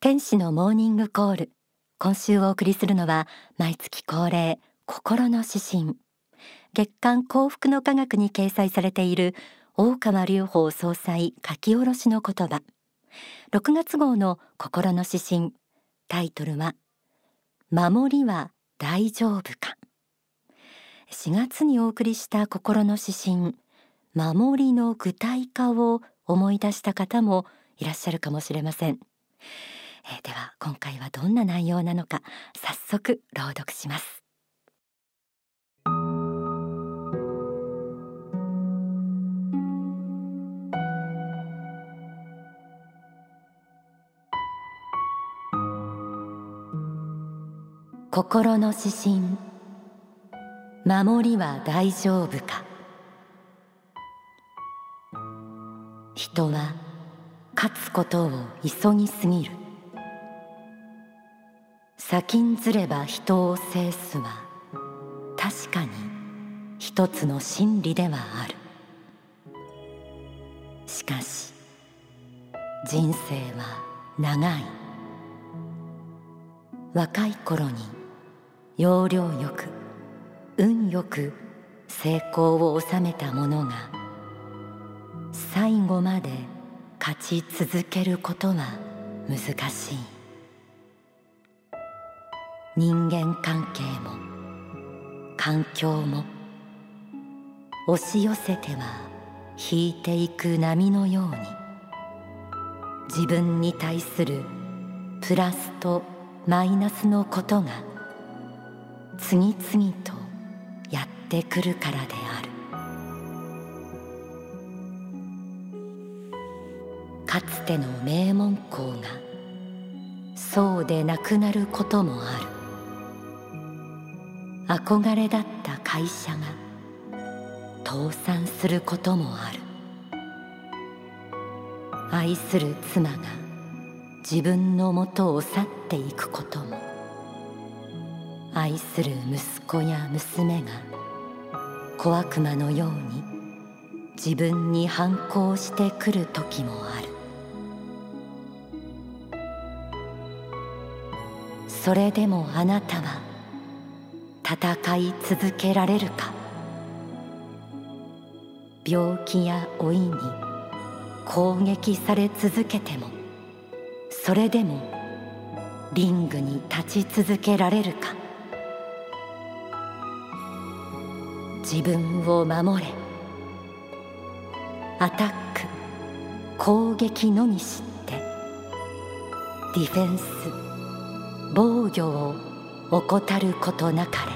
天使のモーニングコール。今週お送りするのは毎月恒例心の指針。月刊幸福の科学に掲載されている大川隆法総裁書き下ろしの言葉。6月号の心の指針。タイトルは守りは大丈夫か。4月にお送りした心の指針。守りの具体化を思い出した方もいらっしゃるかもしれません、えー、では今回はどんな内容なのか早速朗読します。心の指針守りは大丈夫か。人は勝つことを急ぎすぎる。先んずれば人を制すは確かに一つの真理ではある。しかし人生は長い。若い頃に要領よく運よく成功を収めた者が最後まで勝ち続けることは難しい。人間関係も環境も押し寄せては引いていく波のように自分に対するプラスとマイナスのことが次々とやってくるからである。かつての名門校がそうでなくなることもある。憧れだった会社が倒産することもある。愛する妻が自分のもとを去っていくことも。愛する息子や娘が小悪魔のように自分に反抗してくる時もある。それでもあなたは戦い続けられるか。病気や老いに攻撃され続けてもそれでもリングに立ち続けられるか。自分を守れ。アタック攻撃のみ知ってディフェンス防御を怠ることなかれ。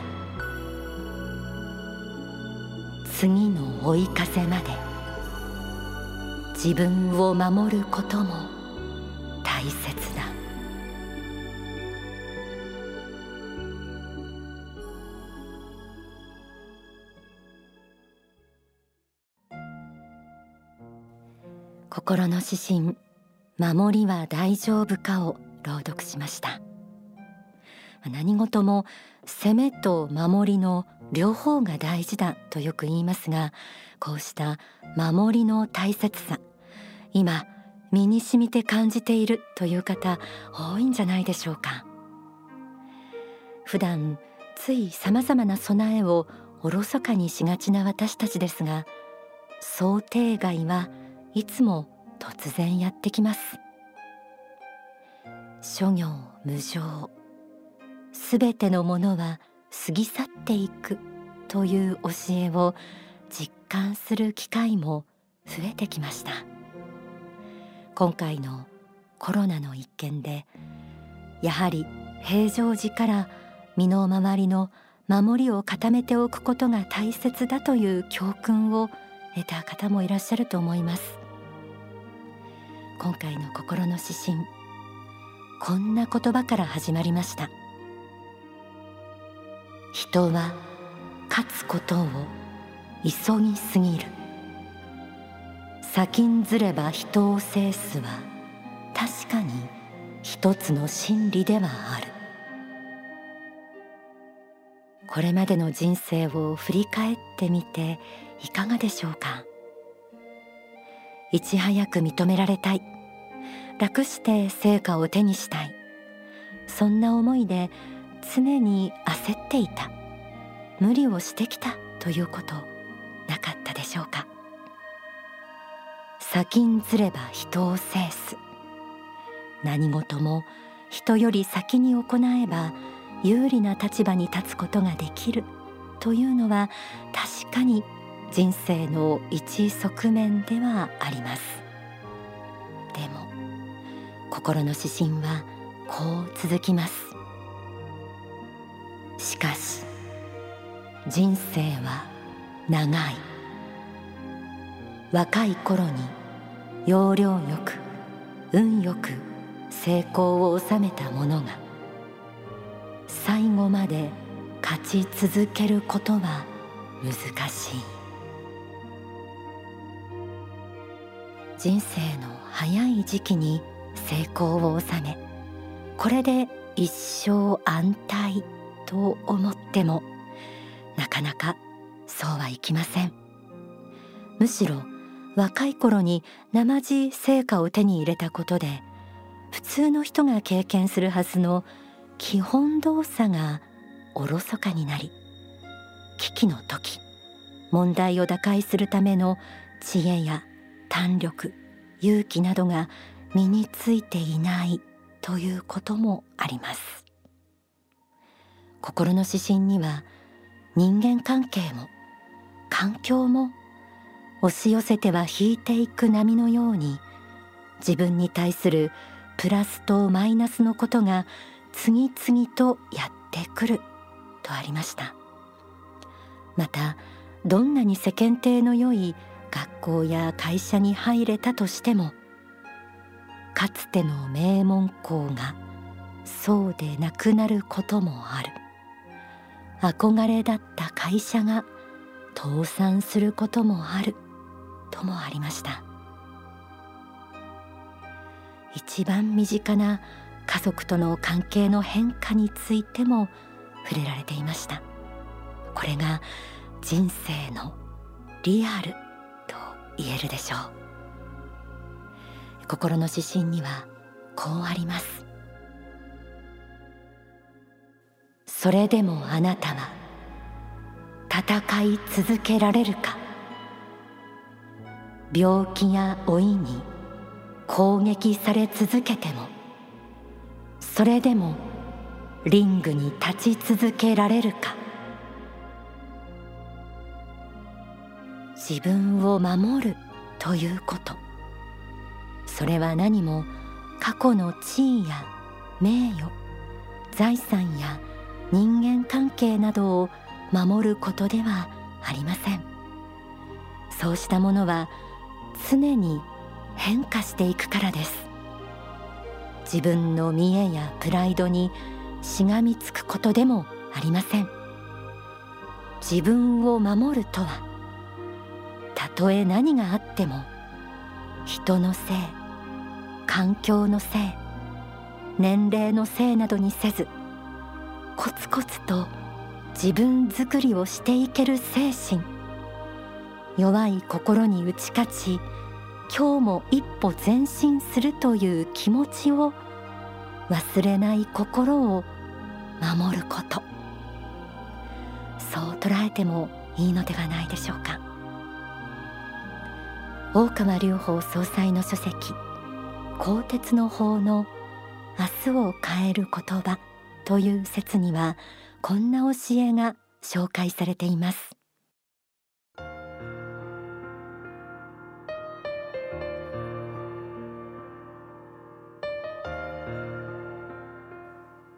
次の追い風まで自分を守ることも大切だ。心の指針守りは大丈夫かを朗読しました。何事も攻めと守りの両方が大事だとよく言いますがこうした守りの大切さ今身に染みて感じているという方多いんじゃないでしょうか。普段ついさまざまな備えをおろそかにしがちな私たちですが想定外はいつも突然やってきます。諸行無常。すべてのものは過ぎ去っていくという教えを実感する機会も増えてきました。今回のコロナの一件でやはり平常時から身の回りの守りを固めておくことが大切だという教訓を得た方もいらっしゃると思います。今回の心の指針こんな言葉から始まりました。人は勝つことを急ぎすぎる。先んずれば人を制すは確かに一つの真理ではある。これまでの人生を振り返ってみていかがでしょうか？いち早く認められたい。楽して成果を手にしたい。そんな思いで常に焦っていた。無理をしてきたということなかったでしょうか。先んずれば人を制す。何事も人より先に行えば有利な立場に立つことができる。というのは確かに人生の一側面ではあります。でも心の指針はこう続きます。しかし人生は長い。若い頃に要領よく運よく成功を収めた者が最後まで勝ち続けることは難しい。人生の早い時期に成功を収めこれで一生安泰。と思ってもなかなかそうはいきません。むしろ若い頃に生地成果を手に入れたことで普通の人が経験するはずの基本動作がおろそかになり危機の時問題を打開するための知恵や胆力勇気などが身についていないということもあります。心の指針には人間関係も環境も押し寄せては引いていく波のように自分に対するプラスとマイナスのことが次々とやってくるとありました。またどんなに世間体の良い学校や会社に入れたとしてもかつての名門校がそうでなくなることもある。憧れだった会社が倒産することもあるともありました。一番身近な家族との関係の変化についても触れられていました。これが人生のリアルと言えるでしょう。心の指針にはこうあります。それでもあなたは戦い続けられるか。病気や老いに攻撃され続けてもそれでもリングに立ち続けられるか。自分を守るということ。それは何も過去の地位や名誉財産や人間関係などを守ることではありません。そうしたものは常に変化していくからです。自分の見栄やプライドにしがみつくことでもありません。自分を守るとはたとえ何があっても人のせい環境のせい年齢のせいなどにせずコツコツと自分作りをしていける精神。弱い心に打ち勝ち今日も一歩前進するという気持ちを忘れない心を守ること。そう捉えてもいいのではないでしょうか。大川隆法総裁の書籍鋼鉄の法の明日を変える言葉。という説にはこんな教えが紹介されています。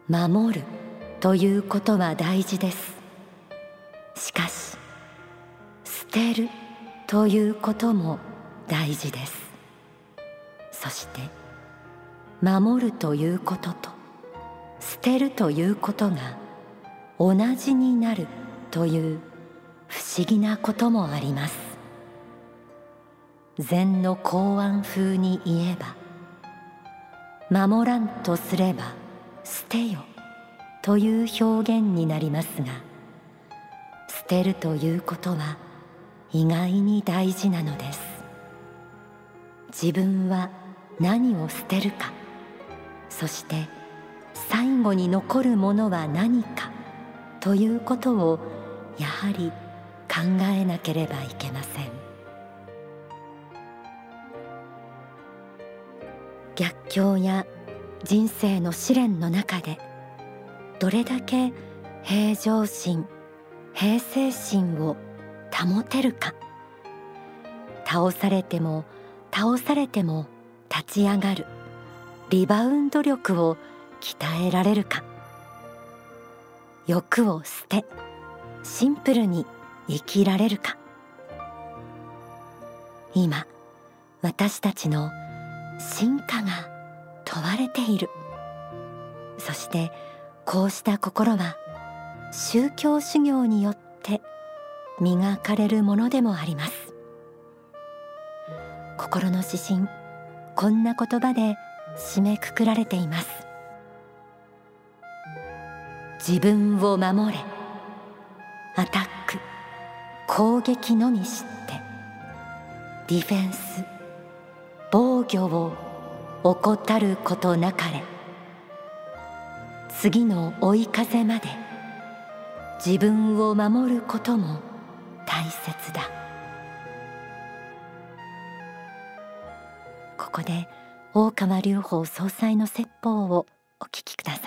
守るということは大事です。しかし捨てるということも大事です。そして守るということと捨てるということが同じになるという不思議なこともあります。禅の公安風に言えば守らんとすれば捨てよという表現になりますが捨てるということは意外に大事なのです。自分は何を捨てるかそして最後に残るものは何かということをやはり考えなければいけません。逆境や人生の試練の中でどれだけ平常心平静心を保てるか。倒されても倒されても立ち上がるリバウンド力を鍛えられるか。欲を捨てシンプルに生きられるか。今私たちの進化が問われている。そしてこうした心は宗教修行によって磨かれるものでもあります。心の指針こんな言葉で締めくくられています。自分を守れ。アタック。攻撃のみ知って。ディフェンス。防御を怠ることなかれ。次の追い風まで。自分を守ることも大切だ。ここで大川隆法総裁の説法をお聞きください。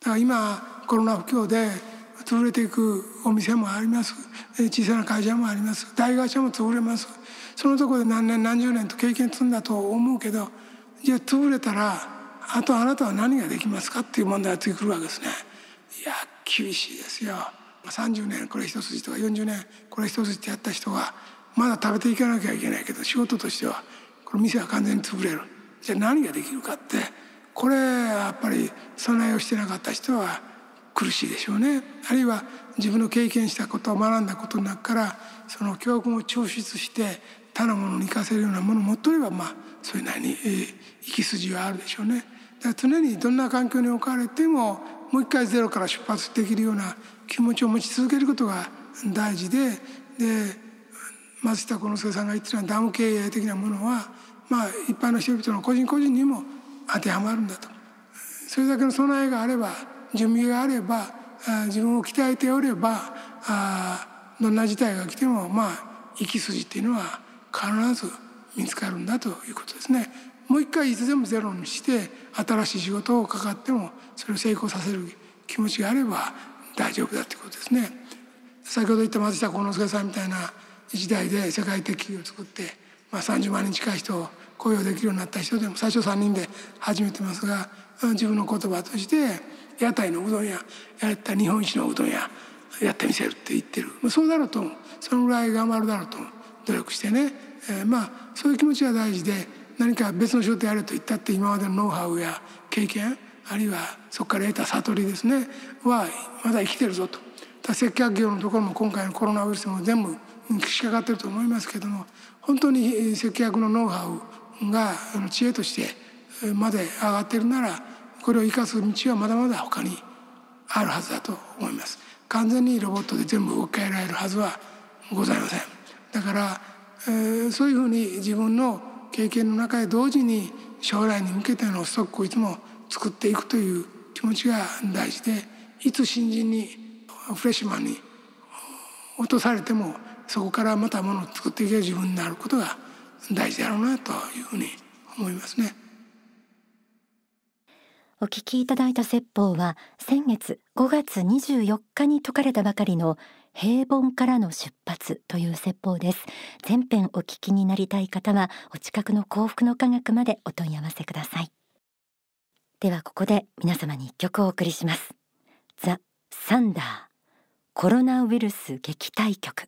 だから今コロナ不況で潰れていくお店もあります。小さな会社もあります。大会社も潰れます。そのところで何年何十年と経験積んだと思うけどじゃあ潰れたらあとあなたは何ができますかっていう問題がついてくるわけですね。いや厳しいですよ。30年これ一筋とか40年これ一筋ってやった人がまだ食べていかなきゃいけないけど仕事としてはこの店は完全に潰れる。じゃあ何ができるかってこれやっぱり備えをしてなかった人は苦しいでしょうねあるいは自分の経験したことを学んだことの中からその教訓を抽出して他のものに生かせるようなものを持っとればまあそれなりに、えー、生き筋はあるでしょうね。だから常にどんな環境に置かれてももう一回ゼロから出発できるような気持ちを持ち続けることが大事でで松下幸之助さんが言ってたダム経営的なものはまあ一般の人々の個人個人にも当てはまるんだとそれだけの備えがあれば準備があれば自分を鍛えておればあどんな事態が来てもまあ生き筋っていうのは必ず見つかるんだということですね。もう一回いつでもゼロにして新しい仕事をかかってもそれを成功させる気持ちがあれば大丈夫だということですね。先ほど言った松下幸之助さんみたいな時代で世界的企業を作って、まあ、30万人近い人を雇用できるようになった人でも最初3人で始めてますが自分の言葉として屋台のうどん屋やった日本一のうどん屋やってみせるって言ってる。そうだろう。とそのぐらい頑張るだろうと努力してね、えー、まあそういう気持ちが大事で何か別の仕事やれと言ったって今までのノウハウや経験あるいはそこから得た悟りですね。はまだ生きてるぞと。接客業のところも今回のコロナウイルスも全部仕掛かってると思いますけども本当に接客のノウハウが知恵としてまで上がってるならこれを生かす道はまだまだ他にあるはずだと思います。完全にロボットで全部置き換えられるはずはございません。だから、えー、そういうふうに自分の経験の中で同時に将来に向けてのストックをいつも作っていくという気持ちが大事でいつ新人にフレッシュマンに落とされてもそこからまたものを作っていける自分になることが大事だろうなというふうに思いますね。お聞きいただいた説法は先月5月24日に説かれたばかりの平凡からの出発という説法です。全編お聞きになりたい方はお近くの幸福の科学までお問い合わせください。ではここで皆様に一曲お送りします。ザ・サンダーコロナウイルス撃退曲。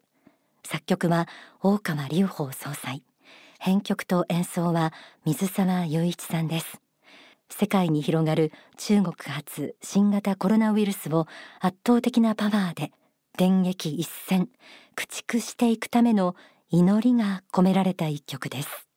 作曲は大川隆法総裁。編曲と演奏は水沢雄一さんです。世界に広がる中国発新型コロナウイルスを圧倒的なパワーで電撃一閃駆逐していくための祈りが込められた一曲です。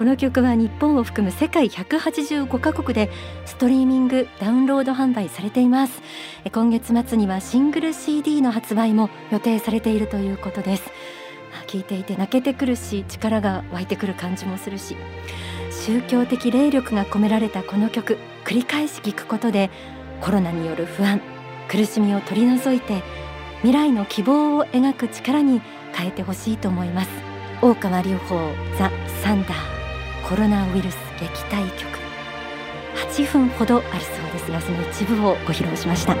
この曲は日本を含む世界185カ国でストリーミングダウンロード販売されています。今月末にはシングル CD の発売も予定されているということです。聞いていて泣けてくるし力が湧いてくる感じもするし。宗教的霊力が込められたこの曲繰り返し聴くことでコロナによる不安苦しみを取り除いて未来の希望を描く力に変えてほしいと思います。大川隆法ザ・サンダー。コロナウイルス撃退曲8分ほどあるそうです。がその一部をご披露しました。